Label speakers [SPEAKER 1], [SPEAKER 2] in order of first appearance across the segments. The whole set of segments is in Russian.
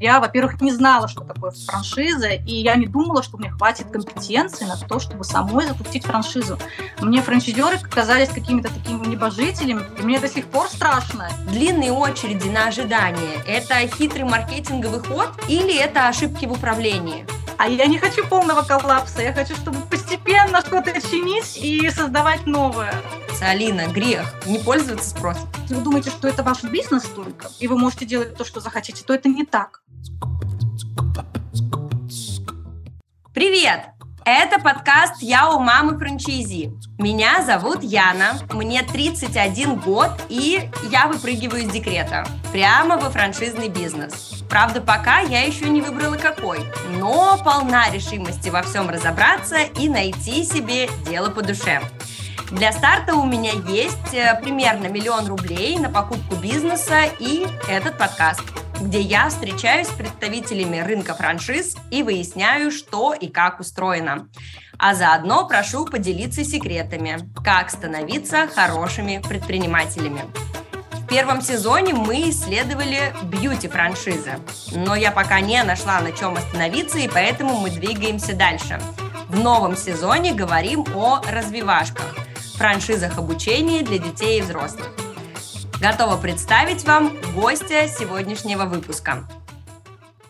[SPEAKER 1] Я, во-первых, не знала, что такое франшиза, и я не думала, что мне хватит компетенции на то, чтобы самой запустить франшизу. Мне франчайзеры казались какими-то такими небожителями, и мне до сих пор страшно.
[SPEAKER 2] Длинные очереди на ожидание – это хитрый маркетинговый ход или это ошибки в управлении?
[SPEAKER 1] А я не хочу полного коллапса, я хочу, чтобы постепенно что-то чинить и создавать новое.
[SPEAKER 2] Алина, грех не пользоваться спросом.
[SPEAKER 1] Если вы думаете, что это ваш бизнес только, и вы можете делать то, что захотите, то это не так.
[SPEAKER 2] Привет! Это подкаст «Я у мамы франчайзи». Меня зовут Яна, мне 31 год, и я выпрыгиваю из декрета прямо во франшизный бизнес. Правда, пока я еще не выбрала какой, но полна решимости во всем разобраться и найти себе дело по душе. Для старта у меня есть э, примерно миллион рублей на покупку бизнеса и этот подкаст, где я встречаюсь с представителями рынка франшиз и выясняю, что и как устроено. А заодно прошу поделиться секретами, как становиться хорошими предпринимателями. В первом сезоне мы исследовали бьюти-франшизы, но я пока не нашла на чем остановиться, и поэтому мы двигаемся дальше. В новом сезоне говорим о развивашках – франшизах обучения для детей и взрослых. Готова представить вам гостя сегодняшнего выпуска.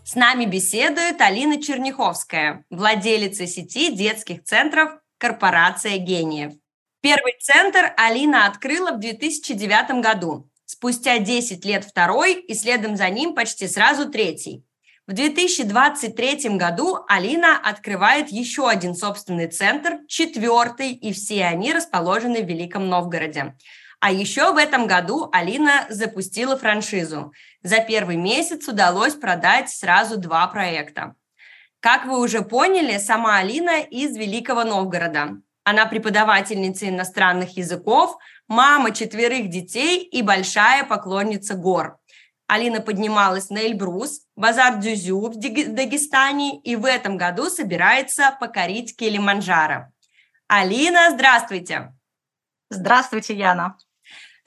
[SPEAKER 2] С нами беседует Алина Черняховская, владелица сети детских центров «Корпорация гениев». Первый центр Алина открыла в 2009 году. Спустя 10 лет второй и следом за ним почти сразу третий. В 2023 году Алина открывает еще один собственный центр, четвертый, и все они расположены в Великом Новгороде. А еще в этом году Алина запустила франшизу. За первый месяц удалось продать сразу два проекта. Как вы уже поняли, сама Алина из Великого Новгорода. Она преподавательница иностранных языков, мама четверых детей и большая поклонница гор. Алина поднималась на Эльбрус, базар Дзюзю в Дагестане и в этом году собирается покорить Килиманджаро. Алина, здравствуйте!
[SPEAKER 1] Здравствуйте, Яна!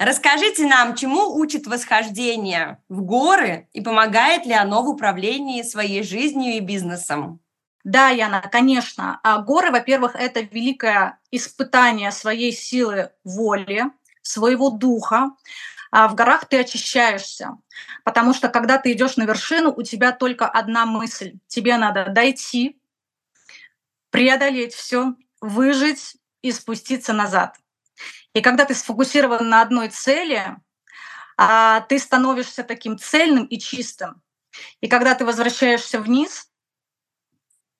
[SPEAKER 2] Расскажите нам, чему учит восхождение в горы и помогает ли оно в управлении своей жизнью и бизнесом?
[SPEAKER 1] Да, Яна, конечно. А горы, во-первых, это великое испытание своей силы воли, своего духа. А в горах ты очищаешься, потому что когда ты идешь на вершину, у тебя только одна мысль. Тебе надо дойти, преодолеть все, выжить и спуститься назад. И когда ты сфокусирован на одной цели, а, ты становишься таким цельным и чистым. И когда ты возвращаешься вниз,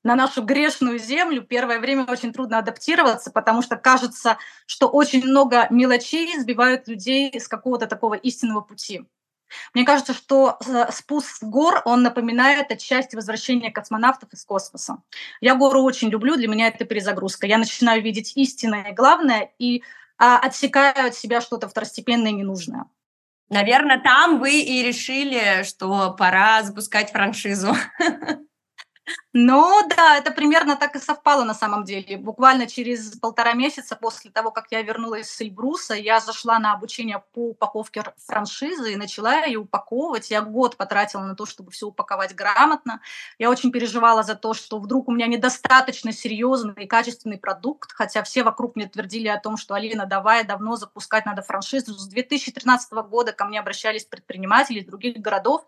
[SPEAKER 1] на нашу грешную землю первое время очень трудно адаптироваться, потому что кажется, что очень много мелочей сбивают людей с какого-то такого истинного пути. Мне кажется, что э, спуск с гор, он напоминает отчасти возвращения космонавтов из космоса. Я гору очень люблю, для меня это перезагрузка. Я начинаю видеть истинное главное и отсекаю от себя что-то второстепенное и ненужное.
[SPEAKER 2] Наверное, там вы и решили, что пора запускать франшизу.
[SPEAKER 1] Ну да, это примерно так и совпало на самом деле. Буквально через полтора месяца после того, как я вернулась с Эльбруса, я зашла на обучение по упаковке франшизы и начала ее упаковывать. Я год потратила на то, чтобы все упаковать грамотно. Я очень переживала за то, что вдруг у меня недостаточно серьезный и качественный продукт, хотя все вокруг мне твердили о том, что Алина, давай, давно запускать надо франшизу. С 2013 года ко мне обращались предприниматели из других городов,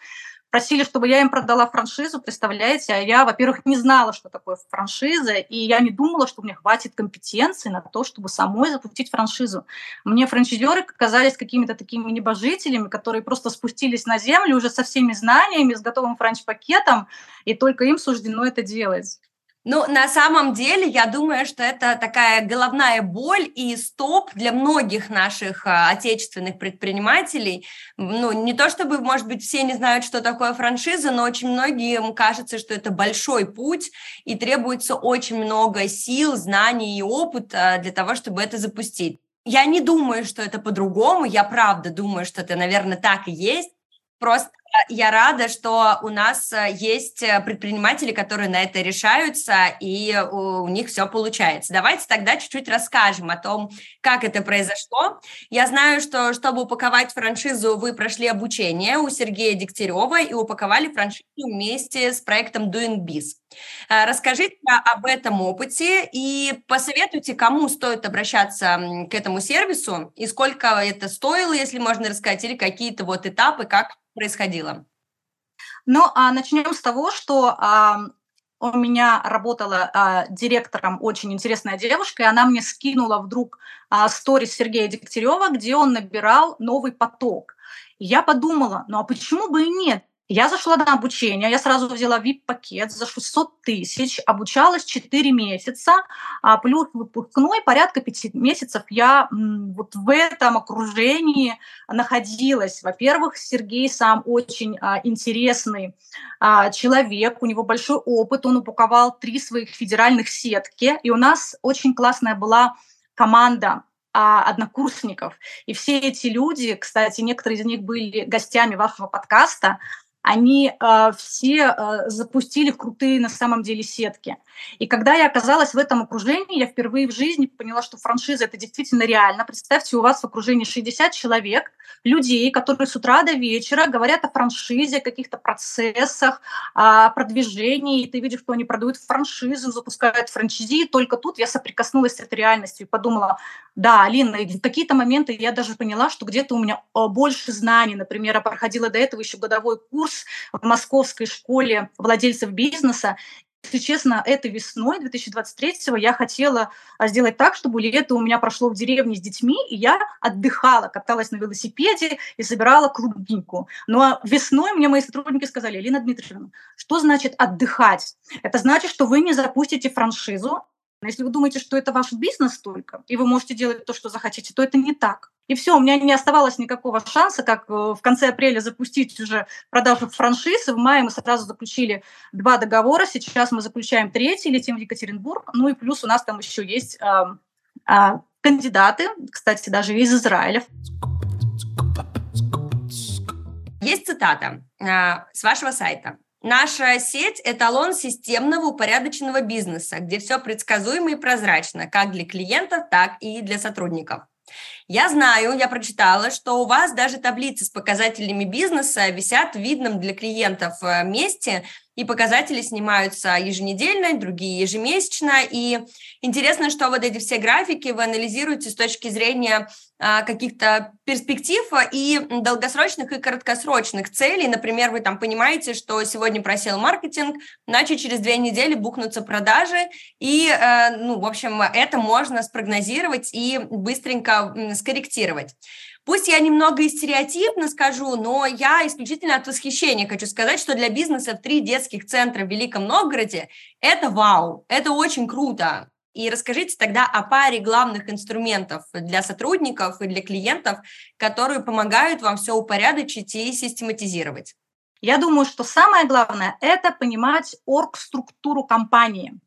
[SPEAKER 1] просили, чтобы я им продала франшизу, представляете, а я, во-первых, не знала, что такое франшиза, и я не думала, что мне хватит компетенции на то, чтобы самой запустить франшизу. Мне франчайзеры казались какими-то такими небожителями, которые просто спустились на землю уже со всеми знаниями, с готовым франч-пакетом, и только им суждено это делать.
[SPEAKER 2] Ну, на самом деле, я думаю, что это такая головная боль и стоп для многих наших а, отечественных предпринимателей. Ну, не то чтобы, может быть, все не знают, что такое франшиза, но очень многим кажется, что это большой путь и требуется очень много сил, знаний и опыта для того, чтобы это запустить. Я не думаю, что это по-другому, я правда думаю, что это, наверное, так и есть. Просто я рада, что у нас э, есть э, предприниматели, которые на это решаются, и у них все получается. Давайте тогда чуть-чуть расскажем о том, как это произошло. Я знаю, что чтобы упаковать франшизу, вы прошли обучение у Сергея Дегтярева и упаковали франшизу вместе с проектом Doing Biz. Э, расскажите об этом опыте и посоветуйте, кому стоит обращаться к этому сервису и сколько это стоило, если можно рассказать, или какие-то вот этапы, как происходило?
[SPEAKER 1] Ну, а начнем с того, что а, у меня работала а, директором очень интересная девушка, и она мне скинула вдруг а, сторис Сергея Дегтярева, где он набирал новый поток. Я подумала, ну а почему бы и нет? Я зашла на обучение, я сразу взяла VIP-пакет за 600 тысяч, обучалась 4 месяца, а плюс выпускной порядка 5 месяцев я вот в этом окружении находилась. Во-первых, Сергей сам очень а, интересный а, человек, у него большой опыт, он упаковал три своих федеральных сетки, и у нас очень классная была команда а, однокурсников. И все эти люди, кстати, некоторые из них были гостями вашего подкаста, они э, все э, запустили крутые на самом деле сетки. И когда я оказалась в этом окружении, я впервые в жизни поняла, что франшиза это действительно реально. Представьте, у вас в окружении 60 человек, людей, которые с утра до вечера говорят о франшизе, о каких-то процессах, о продвижении, и ты видишь, что они продают франшизу, запускают франшизи. И только тут я соприкоснулась с этой реальностью и подумала, да, Алина, в какие-то моменты я даже поняла, что где-то у меня э, больше знаний. Например, я проходила до этого еще годовой курс в московской школе владельцев бизнеса, если честно, этой весной 2023 я хотела а, сделать так, чтобы лето у меня прошло в деревне с детьми, и я отдыхала, каталась на велосипеде и собирала клубнику. Но ну, а весной мне мои сотрудники сказали, Елена Дмитриевна, что значит отдыхать? Это значит, что вы не запустите франшизу, если вы думаете, что это ваш бизнес только, и вы можете делать то, что захотите, то это не так. И все, у меня не оставалось никакого шанса, как э, в конце апреля запустить уже продажу франшизы. В мае мы сразу заключили два договора, сейчас мы заключаем третий, летим в Екатеринбург. Ну и плюс у нас там еще есть э, э, кандидаты, кстати, даже из Израиля.
[SPEAKER 2] Есть цитата э, с вашего сайта. Наша сеть – эталон системного упорядоченного бизнеса, где все предсказуемо и прозрачно, как для клиентов, так и для сотрудников. Я знаю, я прочитала, что у вас даже таблицы с показателями бизнеса висят в видном для клиентов э, месте, и показатели снимаются еженедельно, другие ежемесячно. И интересно, что вот эти все графики вы анализируете с точки зрения а, каких-то перспектив и долгосрочных и краткосрочных целей. Например, вы там понимаете, что сегодня просел маркетинг, значит, через две недели бухнутся продажи, и, э, ну, в общем, это можно спрогнозировать и быстренько скорректировать. Пусть я немного и стереотипно скажу, но я исключительно от восхищения хочу сказать, что для бизнеса в три детских центра в Великом Новгороде – это вау, это очень круто. И расскажите тогда о паре главных инструментов для сотрудников и для клиентов, которые помогают вам все упорядочить и систематизировать.
[SPEAKER 1] Я думаю, что самое главное – это понимать орг-структуру компании,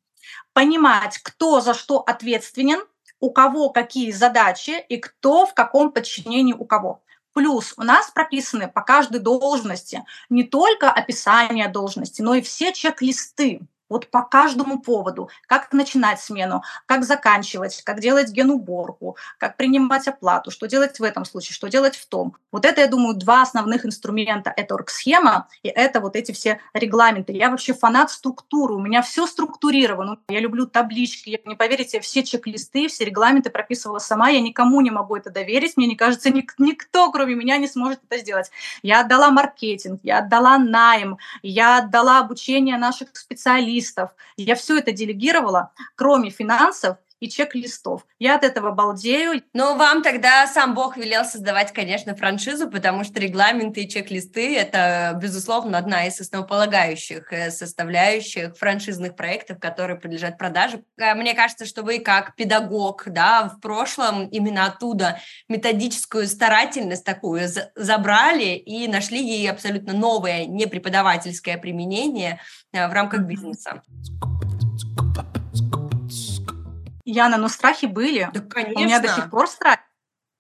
[SPEAKER 1] понимать, кто за что ответственен – у кого какие задачи и кто в каком подчинении у кого. Плюс у нас прописаны по каждой должности не только описание должности, но и все чек-листы вот по каждому поводу, как начинать смену, как заканчивать, как делать генуборку, как принимать оплату, что делать в этом случае, что делать в том. Вот это, я думаю, два основных инструмента. Это оргсхема и это вот эти все регламенты. Я вообще фанат структуры, у меня все структурировано. Я люблю таблички, не поверите, все чек-листы, все регламенты прописывала сама, я никому не могу это доверить, мне не кажется, ник- никто, кроме меня, не сможет это сделать. Я отдала маркетинг, я отдала найм, я отдала обучение наших специалистов, юристов. Я все это делегировала, кроме финансов и чек-листов. Я от этого балдею.
[SPEAKER 2] Но вам тогда сам Бог велел создавать, конечно, франшизу, потому что регламенты и чек-листы – это, безусловно, одна из основополагающих э, составляющих франшизных проектов, которые подлежат продаже. Э, мне кажется, что вы как педагог, да, в прошлом именно оттуда методическую старательность такую забрали и нашли ей абсолютно новое непреподавательское применение э, в рамках бизнеса.
[SPEAKER 1] Яна, но страхи были.
[SPEAKER 2] Да, конечно.
[SPEAKER 1] У меня до сих пор страх.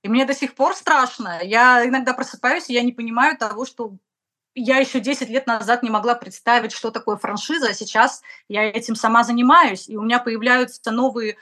[SPEAKER 1] И мне до сих пор страшно. Я иногда просыпаюсь, и я не понимаю того, что я еще 10 лет назад не могла представить, что такое франшиза, а сейчас я этим сама занимаюсь, и у меня появляются новые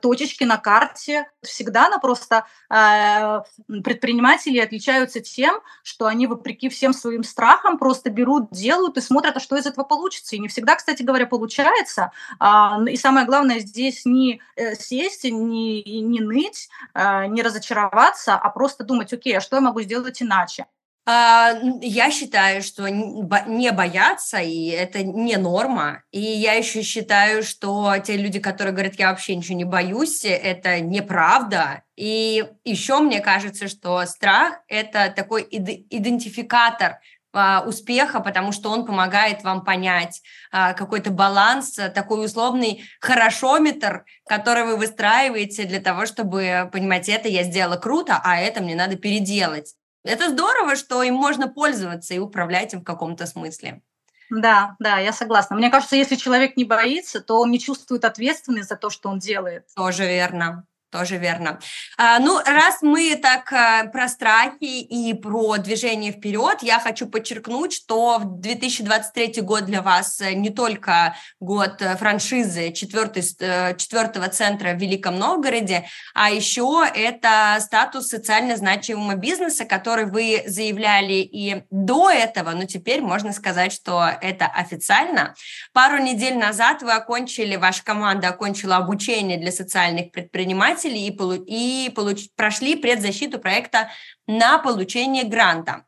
[SPEAKER 1] точечки на карте. Всегда она просто э, предприниматели отличаются тем, что они вопреки всем своим страхам просто берут, делают и смотрят, а что из этого получится. И не всегда, кстати говоря, получается. Э, и самое главное здесь не э, сесть, не, не ныть, э, не разочароваться, а просто думать, окей, а что я могу сделать иначе?
[SPEAKER 2] А, я считаю, что не бояться, и это не норма. И я еще считаю, что те люди, которые говорят, я вообще ничего не боюсь, это неправда. И еще мне кажется, что страх – это такой идентификатор а, успеха, потому что он помогает вам понять а, какой-то баланс, такой условный хорошометр, который вы выстраиваете для того, чтобы понимать, это я сделала круто, а это мне надо переделать. Это здорово, что им можно пользоваться и управлять им в каком-то смысле.
[SPEAKER 1] Да, да, я согласна. Мне кажется, если человек не боится, то он не чувствует ответственность за то, что он делает.
[SPEAKER 2] Тоже верно. Тоже верно. А, ну, раз мы так а, про страхи и про движение вперед, я хочу подчеркнуть, что 2023 год для вас э, не только год э, франшизы четвертый, э, четвертого центра в Великом Новгороде, а еще это статус социально значимого бизнеса, который вы заявляли и до этого, но теперь можно сказать, что это официально. Пару недель назад вы окончили, ваша команда окончила обучение для социальных предпринимателей, предприниматели и, полу- и получ- прошли предзащиту проекта на получение гранта.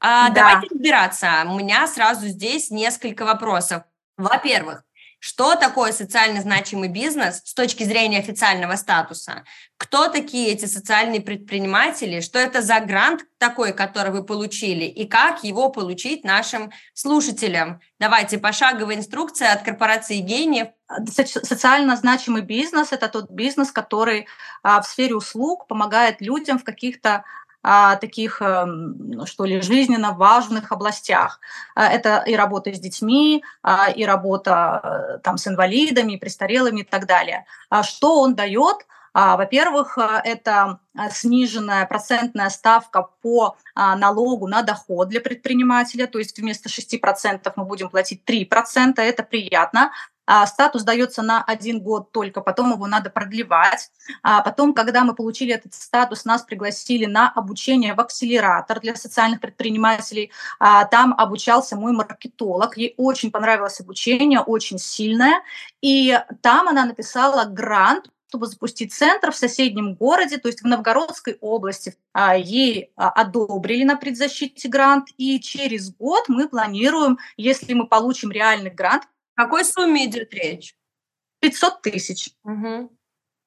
[SPEAKER 2] А, да. Давайте разбираться. У меня сразу здесь несколько вопросов. Во-первых, что такое социально значимый бизнес с точки зрения официального статуса? Кто такие эти социальные предприниматели? Что это за грант такой, который вы получили? И как его получить нашим слушателям? Давайте пошаговая инструкция от корпорации гениев.
[SPEAKER 1] Социально значимый бизнес – это тот бизнес, который а, в сфере услуг помогает людям в каких-то таких, эм, что ли, жизненно важных областях. А, это и работа с детьми, а, и работа э, там, с инвалидами, престарелыми и так далее. Что он дает? Во-первых, э, это сниженная процентная ставка по налогу на доход для предпринимателя, то есть вместо 6% мы будем платить 3%, это приятно. А, статус дается на один год только, потом его надо продлевать. А потом, когда мы получили этот статус, нас пригласили на обучение в акселератор для социальных предпринимателей. А, там обучался мой маркетолог. Ей очень понравилось обучение, очень сильное. И там она написала грант чтобы запустить центр в соседнем городе, то есть в Новгородской области. А, ей а, одобрили на предзащите грант, и через год мы планируем, если мы получим реальный грант,
[SPEAKER 2] о какой сумме идет речь?
[SPEAKER 1] 500 тысяч. Угу.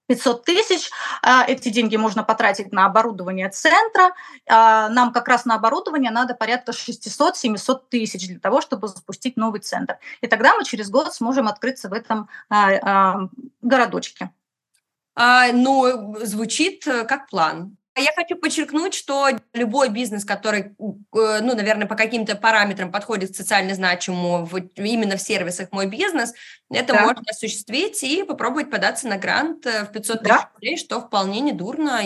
[SPEAKER 1] 500 тысяч. А, эти деньги можно потратить на оборудование центра. А, нам как раз на оборудование надо порядка 600-700 тысяч для того, чтобы запустить новый центр. И тогда мы через год сможем открыться в этом а, городочке.
[SPEAKER 2] А, ну, звучит э, как план. Я хочу подчеркнуть, что любой бизнес, который, э, ну, наверное, по каким-то параметрам подходит к социально значимому в, именно в сервисах «Мой бизнес», это да. можно осуществить и попробовать податься на грант э, в 500 тысяч да. рублей, что вполне недурно.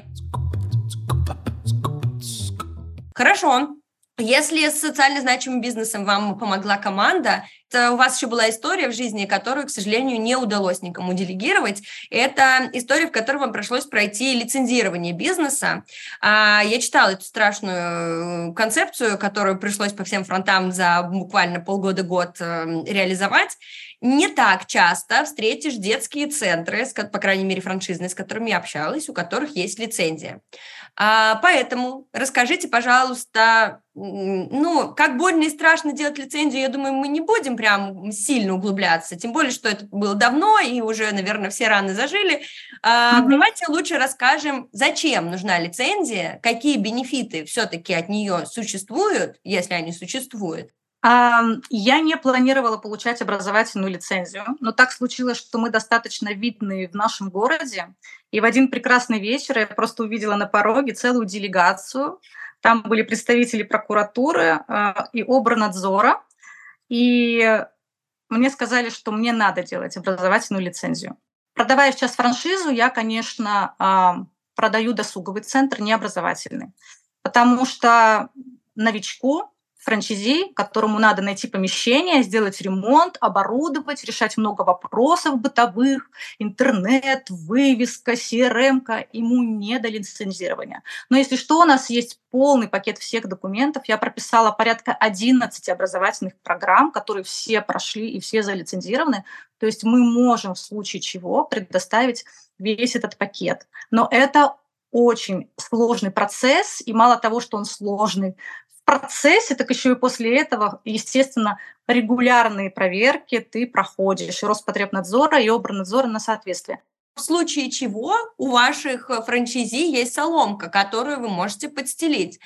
[SPEAKER 2] Хорошо. Если с социально значимым бизнесом вам помогла команда, у вас еще была история в жизни, которую, к сожалению, не удалось никому делегировать. Это история, в которой вам пришлось пройти лицензирование бизнеса. А, я читала эту страшную э, концепцию, которую пришлось по всем фронтам за буквально полгода-год э, реализовать. Не так часто встретишь детские центры, по крайней мере, франшизные, с которыми я общалась, у которых есть лицензия. А, поэтому расскажите, пожалуйста, ну, как больно и страшно делать лицензию, я думаю, мы не будем прям сильно углубляться, тем более, что это было давно, и уже, наверное, все раны зажили. А, mm-hmm. Давайте лучше расскажем, зачем нужна лицензия, какие бенефиты все-таки от нее существуют, если они существуют,
[SPEAKER 1] я не планировала получать образовательную лицензию, но так случилось, что мы достаточно видны в нашем городе. И в один прекрасный вечер я просто увидела на пороге целую делегацию. Там были представители прокуратуры а, и обранадзора. И мне сказали, что мне надо делать образовательную лицензию. Продавая сейчас франшизу, я, конечно, продаю досуговый центр, не образовательный. Потому что новичку франчайзи, которому надо найти помещение, сделать ремонт, оборудовать, решать много вопросов бытовых, интернет, вывеска, CRM, ему не до лицензирования. Но если что, у нас есть полный пакет всех документов. Я прописала порядка 11 образовательных программ, которые все прошли и все залицензированы. То есть мы можем в случае чего предоставить весь этот пакет. Но это очень сложный процесс, и мало того, что он сложный, процессе, так еще и после этого, естественно, регулярные проверки ты проходишь, и Роспотребнадзора, и Обрнадзора на соответствие.
[SPEAKER 2] В случае чего у ваших э, франчайзи есть соломка, которую вы можете подстелить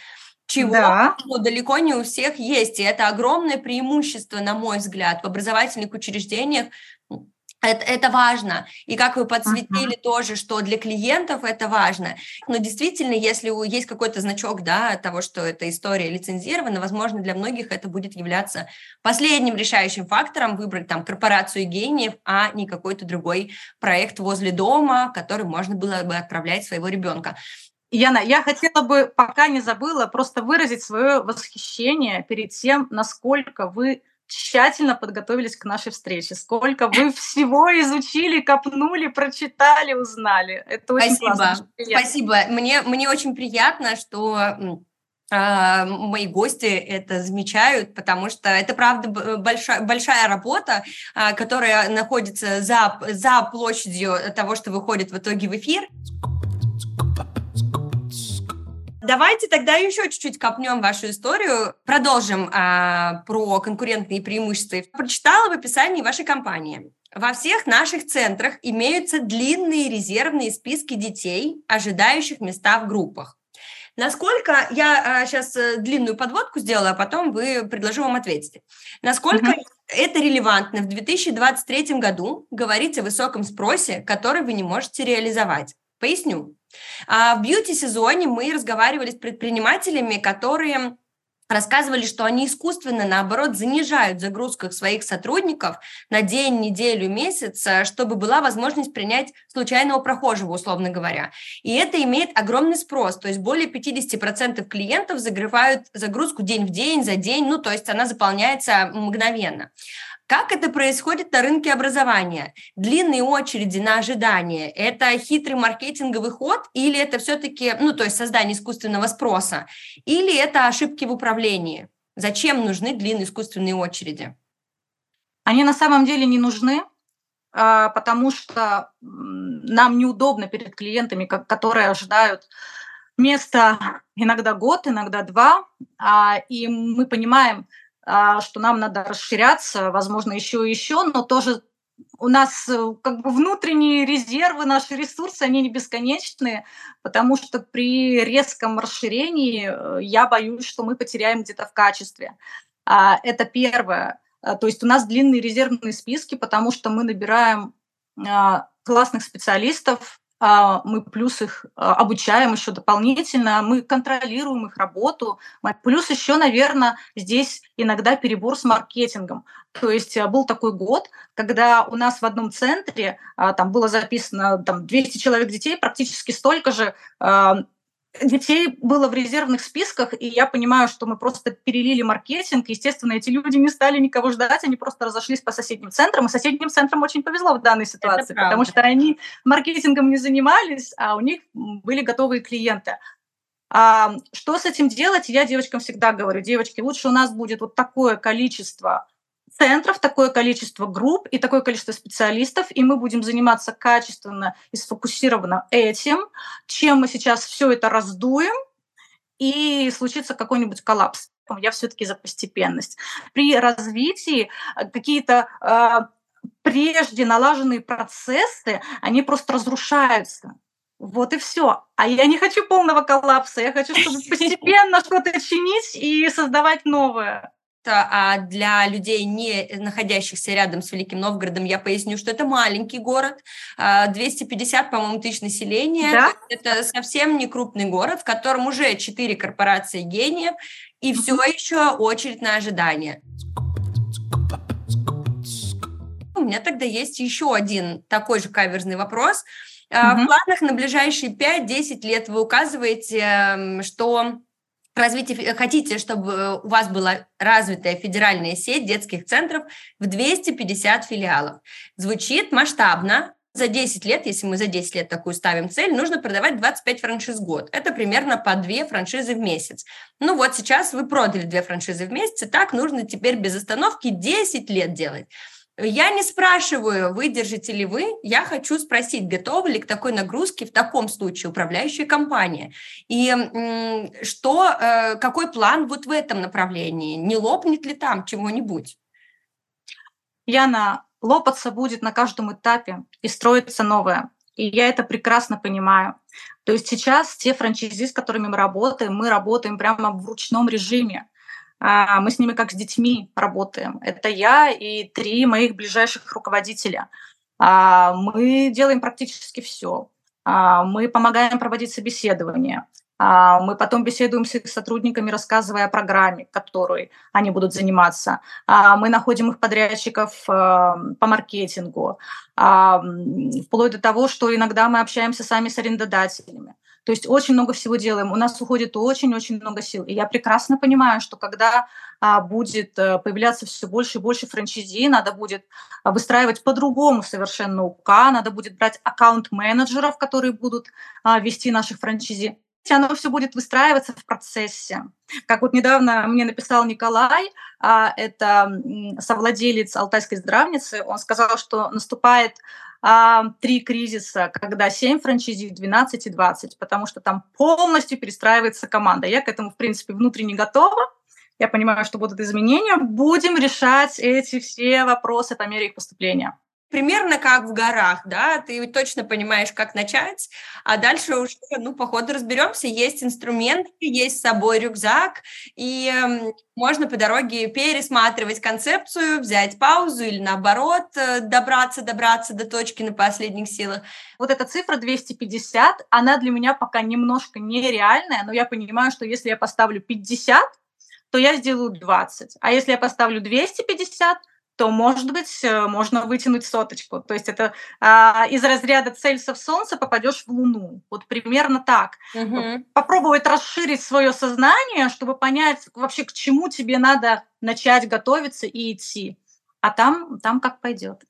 [SPEAKER 2] чего да. ну, далеко не у всех есть. И это огромное преимущество, на мой взгляд, в образовательных учреждениях это, это важно. И как вы подсветили uh-huh. тоже, что для клиентов это важно. Но действительно, если есть какой-то значок да, того, что эта история лицензирована, возможно, для многих это будет являться последним решающим фактором выбрать там корпорацию гениев, а не какой-то другой проект возле дома, который можно было бы отправлять своего ребенка.
[SPEAKER 1] Яна, я хотела бы, пока не забыла, просто выразить свое восхищение перед тем, насколько вы тщательно подготовились к нашей встрече. Сколько вы всего изучили, копнули, прочитали, узнали. Это очень
[SPEAKER 2] Спасибо.
[SPEAKER 1] классно.
[SPEAKER 2] Спасибо. Мне, мне очень приятно, что а, мои гости это замечают, потому что это, правда, большая, большая работа, а, которая находится за, за площадью того, что выходит в итоге в эфир. Давайте тогда еще чуть-чуть копнем вашу историю, продолжим а, про конкурентные преимущества. Прочитала в описании вашей компании. Во всех наших центрах имеются длинные резервные списки детей, ожидающих места в группах. Насколько я а, сейчас э, длинную подводку сделала, а потом вы предложу вам ответить. Насколько mm это релевантно в 2023 году говорить о высоком спросе, который вы не можете реализовать? Поясню. А в бьюти-сезоне мы разговаривали с предпринимателями, которые рассказывали, что они искусственно, наоборот, занижают загрузку своих сотрудников на день, неделю, месяц, э, чтобы была возможность принять случайного прохожего, условно говоря. И это имеет огромный спрос, то есть более 50% клиентов загревают загрузку день в день, за день, ну, то есть она заполняется мгновенно. Как это происходит на рынке образования? Длинные очереди на ожидание – это хитрый маркетинговый ход или это все-таки, ну, то есть создание искусственного спроса, или это ошибки в управлении? Зачем нужны длинные искусственные очереди?
[SPEAKER 1] Они на самом деле не нужны, а, потому что нам неудобно перед клиентами, которые ожидают места иногда год, иногда два, а, и мы понимаем, что нам надо расширяться, возможно, еще и еще, но тоже у нас э, как бы внутренние резервы, наши ресурсы, они не бесконечные, потому что при резком расширении э, я боюсь, что мы потеряем где-то в качестве. А, это первое. А, то есть у нас длинные резервные списки, потому что мы набираем классных специалистов, а, мы плюс их а, обучаем еще дополнительно, мы контролируем их работу. Плюс еще, наверное, здесь иногда перебор с маркетингом. То есть а, был такой год, когда у нас в одном центре там было записано там, 200 человек детей, практически столько же детей было в резервных списках, и я понимаю, что мы просто перелили маркетинг. Естественно, эти люди не стали никого ждать, они просто разошлись по соседним центрам, и соседним центрам очень повезло в данной ситуации, потому что они маркетингом не занимались, а у них были готовые клиенты. А, что с этим делать? Я девочкам всегда говорю, девочки, лучше у нас будет вот такое количество центров, такое количество групп и такое количество специалистов, и мы будем заниматься качественно и сфокусированно этим, чем мы сейчас все это раздуем, и случится какой-нибудь коллапс. Я все-таки за постепенность. При развитии э, какие-то э, прежде налаженные процессы, они просто разрушаются. Вот и все. А я не хочу полного коллапса. Я хочу, чтобы постепенно что-то чинить и создавать новое
[SPEAKER 2] а для людей, не находящихся рядом с Великим Новгородом, я поясню, что это маленький город, 250, а, по-моему, тысяч населения. Да? Это совсем не крупный город, в котором уже четыре корпорации гениев, и mm-hmm. все еще очередь на ожидание. У меня тогда есть еще один такой же каверзный вопрос. Mm-hmm. В планах на ближайшие 5-10 лет вы указываете, что развитие, хотите, чтобы у вас была развитая федеральная сеть детских центров в 250 филиалов. Звучит масштабно, за 10 лет, если мы за 10 лет такую ставим цель, нужно продавать 25 франшиз в год. Это примерно по 2 франшизы в месяц. Ну вот сейчас вы продали 2 франшизы в месяц, и так нужно теперь без остановки 10 лет делать. Я не спрашиваю, выдержите ли вы, я хочу спросить, готовы ли к такой нагрузке в таком случае управляющая компания? И что, э, какой план вот в этом направлении? Не лопнет ли там чего-нибудь?
[SPEAKER 1] Яна, лопаться будет на каждом этапе и строится новое. И я это прекрасно понимаю. То есть сейчас те франчайзи, с которыми мы работаем, мы работаем прямо в ручном режиме. А, мы с ними как с детьми работаем. Это я и три моих ближайших руководителя. А, мы делаем практически все. А, мы помогаем проводить собеседования. Мы потом беседуем с их сотрудниками, рассказывая о программе, которой они будут заниматься. Мы находим их подрядчиков по маркетингу, вплоть до того, что иногда мы общаемся сами с арендодателями. То есть очень много всего делаем. У нас уходит очень-очень много сил. И я прекрасно понимаю, что когда а, будет а, появляться все больше и больше франчайзи, надо будет а, выстраивать по-другому совершенно УК, надо будет брать аккаунт-менеджеров, которые будут а, вести наших франчайзи оно все будет выстраиваться в процессе. Как вот недавно мне написал Николай, а, это совладелец Алтайской здравницы, он сказал, что наступает а, три кризиса, когда 7 франчайзи, 12 и 20, потому что там полностью перестраивается команда. Я к этому, в принципе, внутренне готова. Я понимаю, что будут изменения. Будем решать эти все вопросы по мере их поступления
[SPEAKER 2] примерно как в горах, да, ты точно понимаешь, как начать, а дальше уже, ну, по ходу разберемся, есть инструменты, есть с собой рюкзак, и можно по дороге пересматривать концепцию, взять паузу или наоборот э, добраться, добраться до точки на последних силах.
[SPEAKER 1] Вот эта цифра 250, она для меня пока немножко нереальная, но я понимаю, что если я поставлю 50, то я сделаю 20, а если я поставлю 250, то, может быть, э, можно вытянуть соточку. То есть это а, из разряда цельса в Солнце попадешь в Луну. Вот примерно так. Угу. Попробовать расширить свое сознание, чтобы понять вообще, к чему тебе надо начать готовиться и идти. А там, там как пойдет.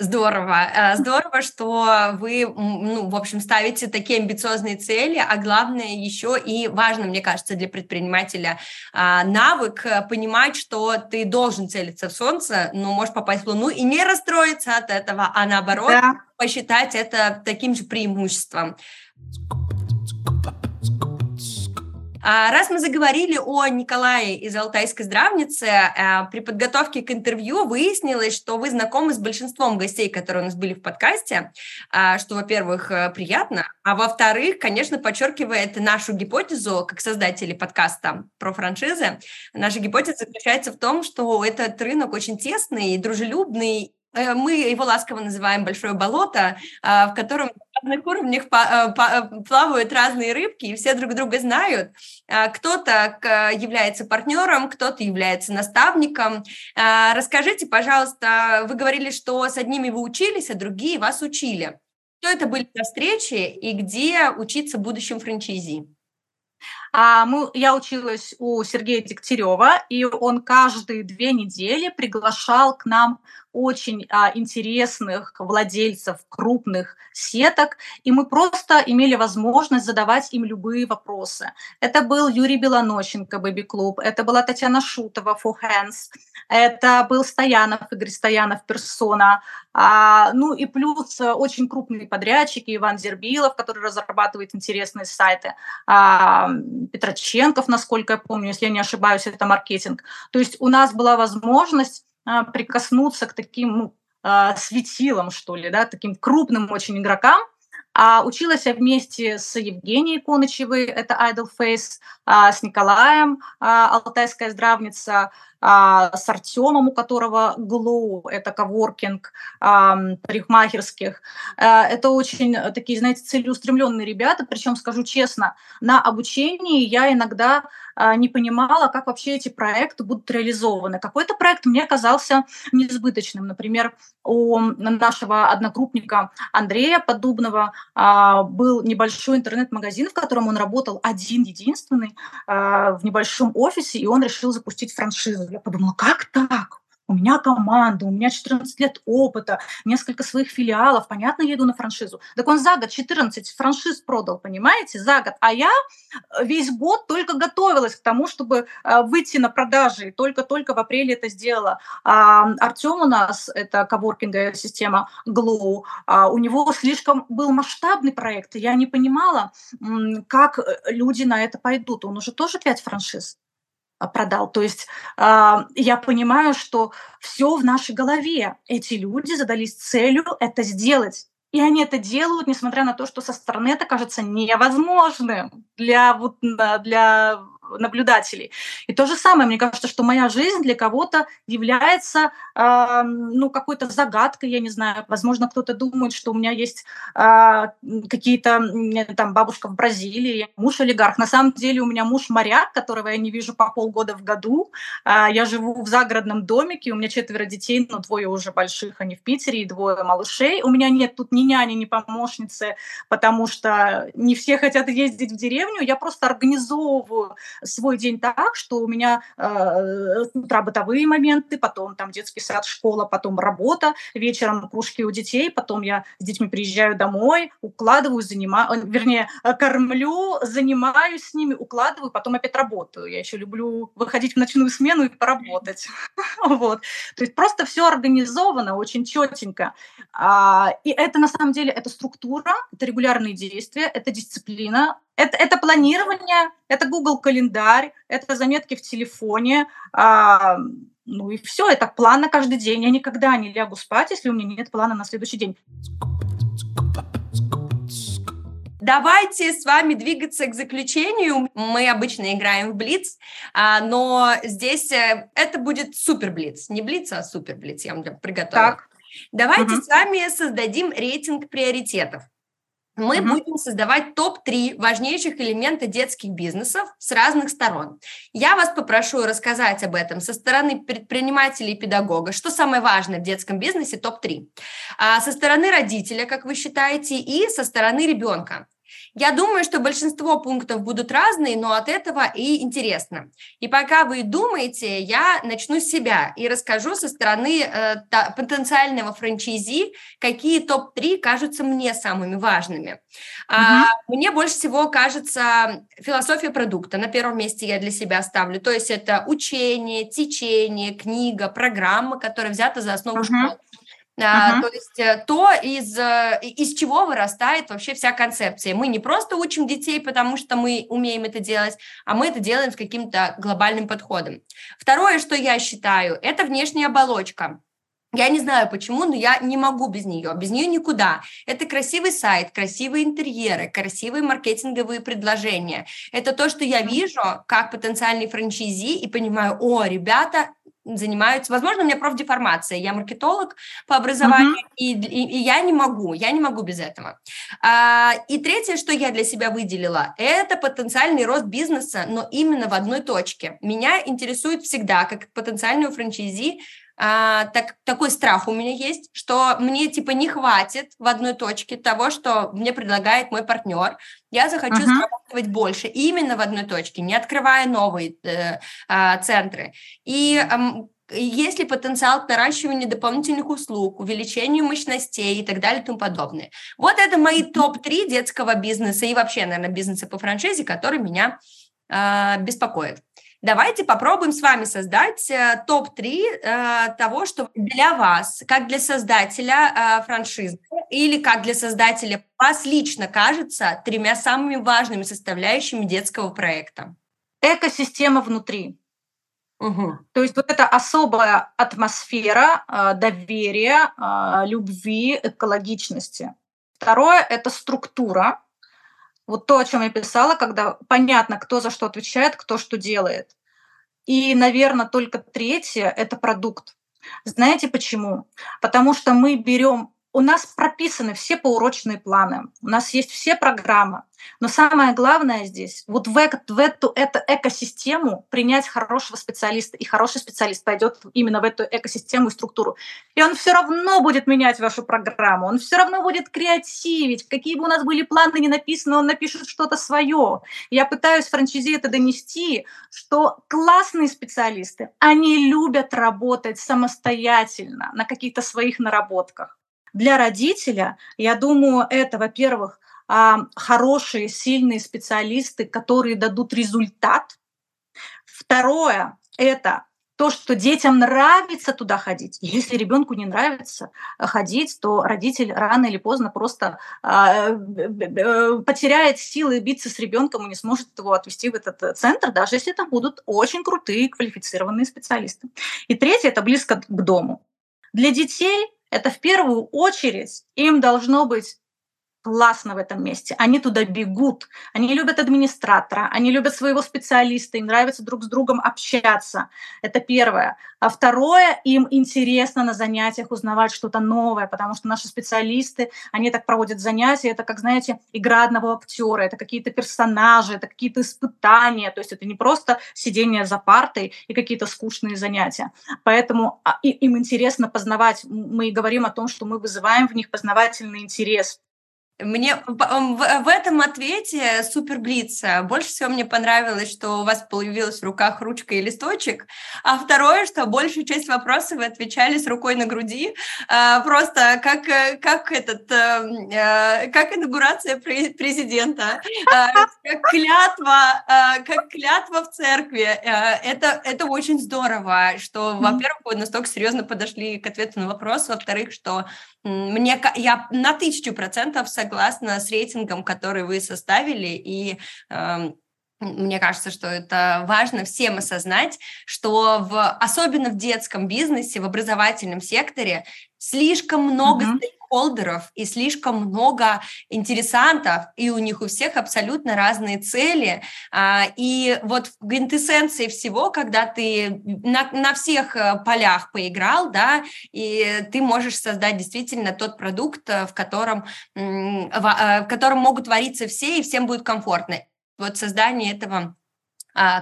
[SPEAKER 2] Здорово. Э, здорово, что вы, ну, в общем, ставите такие амбициозные цели, а главное еще и важно, мне кажется, для предпринимателя а, навык э, понимать, что ты должен целиться в солнце, но можешь попасть в луну и не расстроиться от этого, а наоборот да. посчитать это таким же преимуществом. А, раз мы заговорили о Николае из Алтайской здравницы, э, при подготовке к интервью выяснилось, что вы знакомы с большинством гостей, которые у нас были в подкасте, а, что, во-первых, э, приятно, а во-вторых, конечно, подчеркивает нашу гипотезу, как создатели подкаста про франшизы. Наша гипотеза заключается в том, что этот рынок очень тесный, дружелюбный, мы его ласково называем большое болото, а, в котором на разных уровнях э, э, плавают разные рыбки, и все друг друга знают. А, кто-то является партнером, кто-то является наставником. А, расскажите, пожалуйста, вы говорили, что с одними вы учились, а другие вас учили. Что это были за встречи и где учиться будущим франчайзи?
[SPEAKER 1] А мы, я училась у Сергея Дегтярева, и он каждые две недели приглашал к нам очень а, интересных владельцев крупных сеток, и мы просто имели возможность задавать им любые вопросы. Это был Юрий Белонощенко, Бэби Клуб, это была Татьяна Шутова, For Hands, это был Стоянов, Игорь Стоянов, Персона, а, ну и плюс очень крупные подрядчики, Иван Зербилов, который разрабатывает интересные сайты, а, Петроченков, насколько я помню, если я не ошибаюсь, это маркетинг. То есть у нас была возможность а, прикоснуться к таким ну, а, светилам, что ли, да, таким крупным очень игрокам. А училась я вместе с Евгенией Конычевой, это Idol Face, а, с Николаем, Алтайская здравница. А, с Артемом, у которого Glow, это коворкинг парикмахерских. А, это очень такие, знаете, целеустремленные ребята, причем, скажу честно, на обучении я иногда а, не понимала, как вообще эти проекты будут реализованы. Какой-то проект мне казался несбыточным. Например, у нашего одногруппника Андрея Поддубного а, был небольшой интернет-магазин, в котором он работал один-единственный а, в небольшом офисе, и он решил запустить франшизу. Я подумала, как так? у меня команда, у меня 14 лет опыта, несколько своих филиалов, понятно, я иду на франшизу. Так он за год 14 франшиз продал, понимаете, за год. А я э, весь год только готовилась к тому, чтобы э, выйти на продажи, и только-только в апреле это сделала. А, Артем у нас, это коворкинговая система Glow, а у него слишком был масштабный проект, и я не понимала, как э, люди на это пойдут. Он уже тоже 5 франшиз продал. То есть э, я понимаю, что все в нашей голове. Эти люди задались целью это сделать. И они это делают, несмотря на то, что со стороны это кажется невозможным для, вот, для наблюдателей. И то же самое, мне кажется, что моя жизнь для кого-то является э, ну, какой-то загадкой, я не знаю. Возможно, кто-то думает, что у меня есть э, какие-то, там, бабушка в Бразилии, муж олигарх. На самом деле у меня муж моряк, которого я не вижу по полгода в году. Э, я живу в загородном домике, у меня четверо детей, но двое уже больших, они в Питере, и двое малышей. У меня нет тут ни няни, ни помощницы, потому что не все хотят ездить в деревню. Я просто организовываю свой день так, что у меня э, с утра бытовые моменты, потом там детский сад, школа, потом работа, вечером кружки у детей, потом я с детьми приезжаю домой, укладываю, занимаю, вернее, кормлю, занимаюсь с ними, укладываю, потом опять работаю. Я еще люблю выходить в ночную смену и поработать. Вот. То есть просто все организовано очень четенько. А, и это на самом деле это структура, это регулярные действия, это дисциплина, это, это планирование, это Google календарь, это заметки в телефоне, а, ну и все, это план на каждый день. Я никогда не лягу спать, если у меня нет плана на следующий день.
[SPEAKER 2] Давайте с вами двигаться к заключению. Мы обычно играем в Блиц, а, но здесь э, это будет супер Блиц. Не Блиц, а супер Блиц. Я вам приготовила. Так. Давайте угу. с вами создадим рейтинг приоритетов мы mm-hmm. будем создавать топ-3 важнейших элемента детских бизнесов с разных сторон. Я вас попрошу рассказать об этом со стороны предпринимателя и педагога, что самое важное в детском бизнесе, топ-3. А со стороны родителя, как вы считаете, и со стороны ребенка. Я думаю, что большинство пунктов будут разные, но от этого и интересно. И пока вы думаете, я начну с себя и расскажу со стороны э, та, потенциального франчайзи, какие топ-3 кажутся мне самыми важными. Угу. А, мне больше всего кажется философия продукта. На первом месте я для себя ставлю. То есть это учение, течение, книга, программа, которая взята за основу угу. школы. Uh-huh. То есть э, то, из, э, из чего вырастает вообще вся концепция. Мы не просто учим детей, потому что мы умеем это делать, а мы это делаем с каким-то глобальным подходом. Второе, что я считаю, это внешняя оболочка. Я не знаю почему, но я не могу без нее, без нее никуда. Это красивый сайт, красивые интерьеры, красивые маркетинговые предложения. Это то, что я вижу как потенциальный франчайзи и понимаю, о, ребята занимаются, возможно, у меня профдеформация, я маркетолог по образованию, uh-huh. и, и, и я не могу, я не могу без этого. А, и третье, что я для себя выделила, это потенциальный рост бизнеса, но именно в одной точке. Меня интересует всегда, как потенциальную франчайзи, а, так, такой страх у меня есть, что мне типа не хватит в одной точке того, что мне предлагает мой партнер. Я захочу uh-huh. зарабатывать больше именно в одной точке, не открывая новые э, э, центры. И э, есть ли потенциал к наращиванию дополнительных услуг, увеличению мощностей и так далее и тому подобное. Вот это мои топ-3 детского бизнеса и вообще, наверное, бизнеса по франшизе, которые меня э, беспокоят. Давайте попробуем с вами создать э, топ-3 э, того, что для вас, как для создателя э, франшизы или как для создателя вас лично кажется тремя самыми важными составляющими детского проекта.
[SPEAKER 1] Экосистема внутри. Угу. То есть вот эта особая атмосфера доверия, любви, экологичности. Второе – это структура, вот то, о чем я писала, когда понятно, кто за что отвечает, кто что делает. И, наверное, только третье – это продукт. Знаете почему? Потому что мы берем у нас прописаны все поурочные планы, у нас есть все программы. Но самое главное здесь, вот в, в эту, эту экосистему принять хорошего специалиста, и хороший специалист пойдет именно в эту экосистему и структуру. И он все равно будет менять вашу программу, он все равно будет креативить. Какие бы у нас были планы не написаны, он напишет что-то свое. Я пытаюсь франчайзи это донести, что классные специалисты, они любят работать самостоятельно на каких-то своих наработках. Для родителя, я думаю, это, во-первых, а, хорошие, сильные специалисты, которые дадут результат. Второе – это то, что детям нравится туда ходить. Если ребенку не нравится ходить, то родитель рано или поздно просто э, потеряет силы биться с ребенком и не сможет его отвести в этот центр, даже если там будут очень крутые квалифицированные специалисты. И третье это близко к дому. Для детей это в первую очередь им должно быть классно в этом месте. Они туда бегут. Они любят администратора, они любят своего специалиста, им нравится друг с другом общаться. Это первое. А второе, им интересно на занятиях узнавать что-то новое, потому что наши специалисты, они так проводят занятия, это, как знаете, игра одного актера, это какие-то персонажи, это какие-то испытания, то есть это не просто сидение за партой и какие-то скучные занятия. Поэтому а, им интересно познавать. Мы говорим о том, что мы вызываем в них познавательный интерес.
[SPEAKER 2] Мне в, в этом ответе супер блица. Больше всего мне понравилось, что у вас появилась в руках ручка и листочек. А второе, что большую часть вопросов вы отвечали с рукой на груди. А, просто как, как, этот, э, как инаугурация президента, а, как клятва, а, как клятва в церкви. Э, это, это очень здорово, что, во-первых, вы настолько серьезно подошли к ответу на вопрос, во-вторых, что мне, я на тысячу процентов согласна с рейтингом, который вы составили, и э, мне кажется, что это важно всем осознать, что в, особенно в детском бизнесе, в образовательном секторе слишком много mm-hmm стейкхолдеров и слишком много интересантов, и у них у всех абсолютно разные цели. А, и вот в квинтэссенции всего, когда ты на, на всех э, полях поиграл, да, и ты можешь создать действительно тот продукт, э, в котором, э, в котором могут твориться все, и всем будет комфортно. Вот создание этого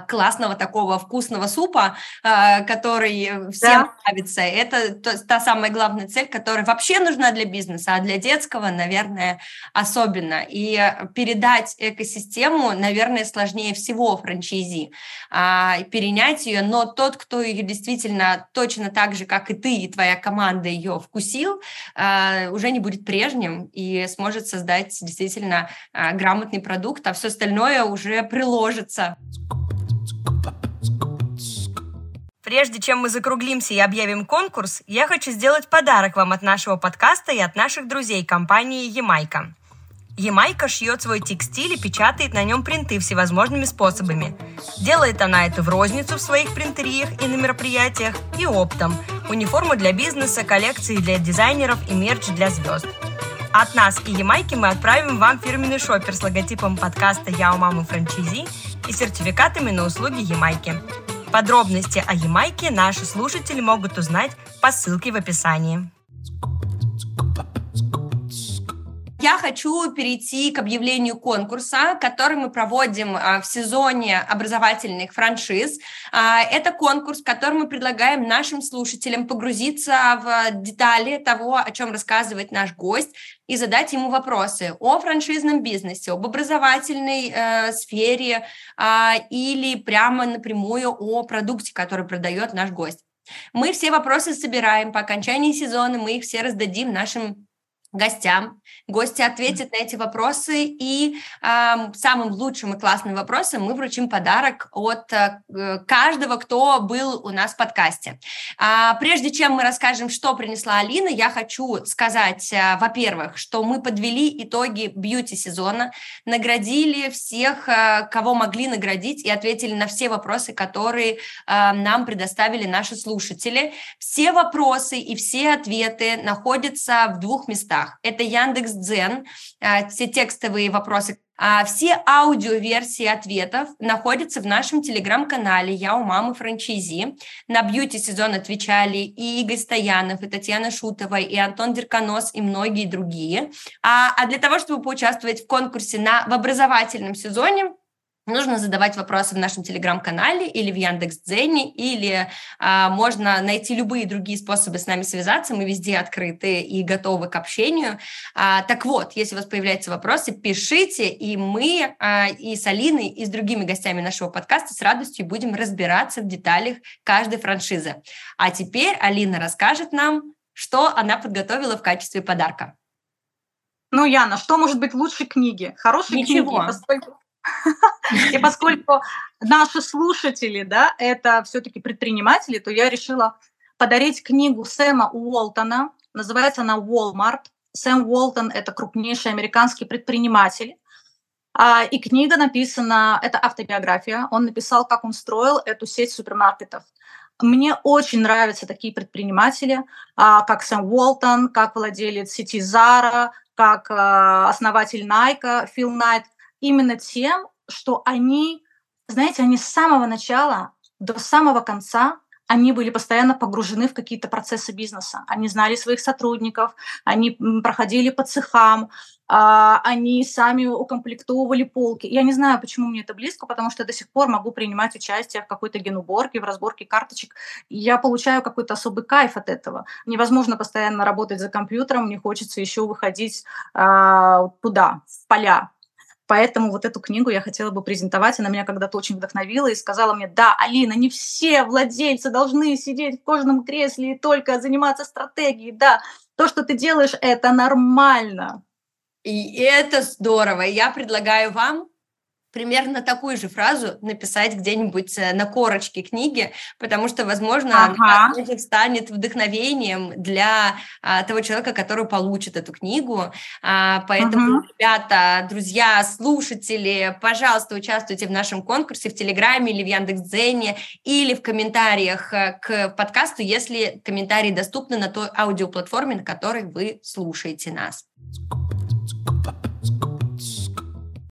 [SPEAKER 2] классного такого вкусного супа, а, который всем да. нравится. Это та самая главная цель, которая вообще нужна для бизнеса, а для детского, наверное, особенно. И передать экосистему, наверное, сложнее всего франчайзи. А, перенять ее, но тот, кто ее действительно точно так же, как и ты, и твоя команда ее вкусил, уже не будет прежним и сможет создать действительно грамотный продукт, а все остальное уже приложится. Прежде чем мы закруглимся и объявим конкурс, я хочу сделать подарок вам от нашего подкаста и от наших друзей компании «Ямайка». Ямайка шьет свой текстиль и печатает на нем принты всевозможными способами. Делает она это в розницу в своих принтериях и на мероприятиях, и оптом. Униформу для бизнеса, коллекции для дизайнеров и мерч для звезд. От нас и Ямайки мы отправим вам фирменный шопер с логотипом подкаста «Я у мамы франчайзи» и сертификатами на услуги Ямайки. Подробности о Ямайке наши слушатели могут узнать по ссылке в описании. Я хочу перейти к объявлению конкурса, который мы проводим а, в сезоне образовательных франшиз. А, это конкурс, в мы предлагаем нашим слушателям погрузиться в детали того, о чем рассказывает наш гость, и задать ему вопросы о франшизном бизнесе, об образовательной э, сфере э, или прямо напрямую о продукте, который продает наш гость. Мы все вопросы собираем по окончании сезона, мы их все раздадим нашим гостям. Гости ответят на эти вопросы, и э, самым лучшим и классным вопросом мы вручим подарок от э, каждого, кто был у нас в подкасте. А, прежде чем мы расскажем, что принесла Алина, я хочу сказать, э, во-первых, что мы подвели итоги бьюти-сезона, наградили всех, э, кого могли наградить, и ответили на все вопросы, которые э, нам предоставили наши слушатели. Все вопросы и все ответы находятся в двух местах местах. Это Яндекс Дзен, а, все текстовые вопросы, А, все аудиоверсии ответов находятся в нашем телеграм-канале «Я у мамы франчайзи». На бьюти-сезон отвечали и Игорь Стоянов, и Татьяна Шутова, и Антон Дерконос, и многие другие. А, а для того, чтобы поучаствовать в конкурсе на, в образовательном сезоне, нужно задавать вопросы в нашем телеграм-канале или в Яндекс.Дзене, или а, можно найти любые другие способы с нами связаться. Мы везде открыты и готовы к общению. А, так вот, если у вас появляются вопросы, пишите, и мы а, и с Алиной, и с другими гостями нашего подкаста с радостью будем разбираться в деталях каждой франшизы. А теперь Алина расскажет нам, что она подготовила в качестве подарка.
[SPEAKER 1] Ну, Яна, что может быть лучше книги? Хорошие Ничего. книги, поскольку и поскольку наши слушатели, да, это все-таки предприниматели, то я решила подарить книгу Сэма Уолтона. Называется она «Walmart». Сэм Уолтон – это крупнейший американский предприниматель. А, и книга написана, это автобиография. Он написал, как он строил эту сеть супермаркетов. Мне очень нравятся такие предприниматели, а, как Сэм Уолтон, как владелец сети Zara, как а, основатель Nike, Фил Найт – именно тем, что они, знаете, они с самого начала до самого конца они были постоянно погружены в какие-то процессы бизнеса. Они знали своих сотрудников, они проходили по цехам, а, они сами укомплектовывали полки. Я не знаю, почему мне это близко, потому что я до сих пор могу принимать участие в какой-то генуборке, в разборке карточек. я получаю какой-то особый кайф от этого. Невозможно постоянно работать за компьютером, мне хочется еще выходить а, туда, в поля, Поэтому вот эту книгу я хотела бы презентовать. Она меня когда-то очень вдохновила и сказала мне, да, Алина, не все владельцы должны сидеть в кожаном кресле и только заниматься стратегией. Да, то, что ты делаешь, это нормально.
[SPEAKER 2] И это здорово. Я предлагаю вам примерно такую же фразу написать где-нибудь э, на корочке книги, потому что, возможно, ага. она станет вдохновением для а, того человека, который получит эту книгу. А, поэтому, ага. ребята, друзья, слушатели, пожалуйста, участвуйте в нашем конкурсе в Телеграме или в Яндекс.Дзене или в комментариях э, к подкасту, если комментарии доступны на той аудиоплатформе, на которой вы слушаете нас.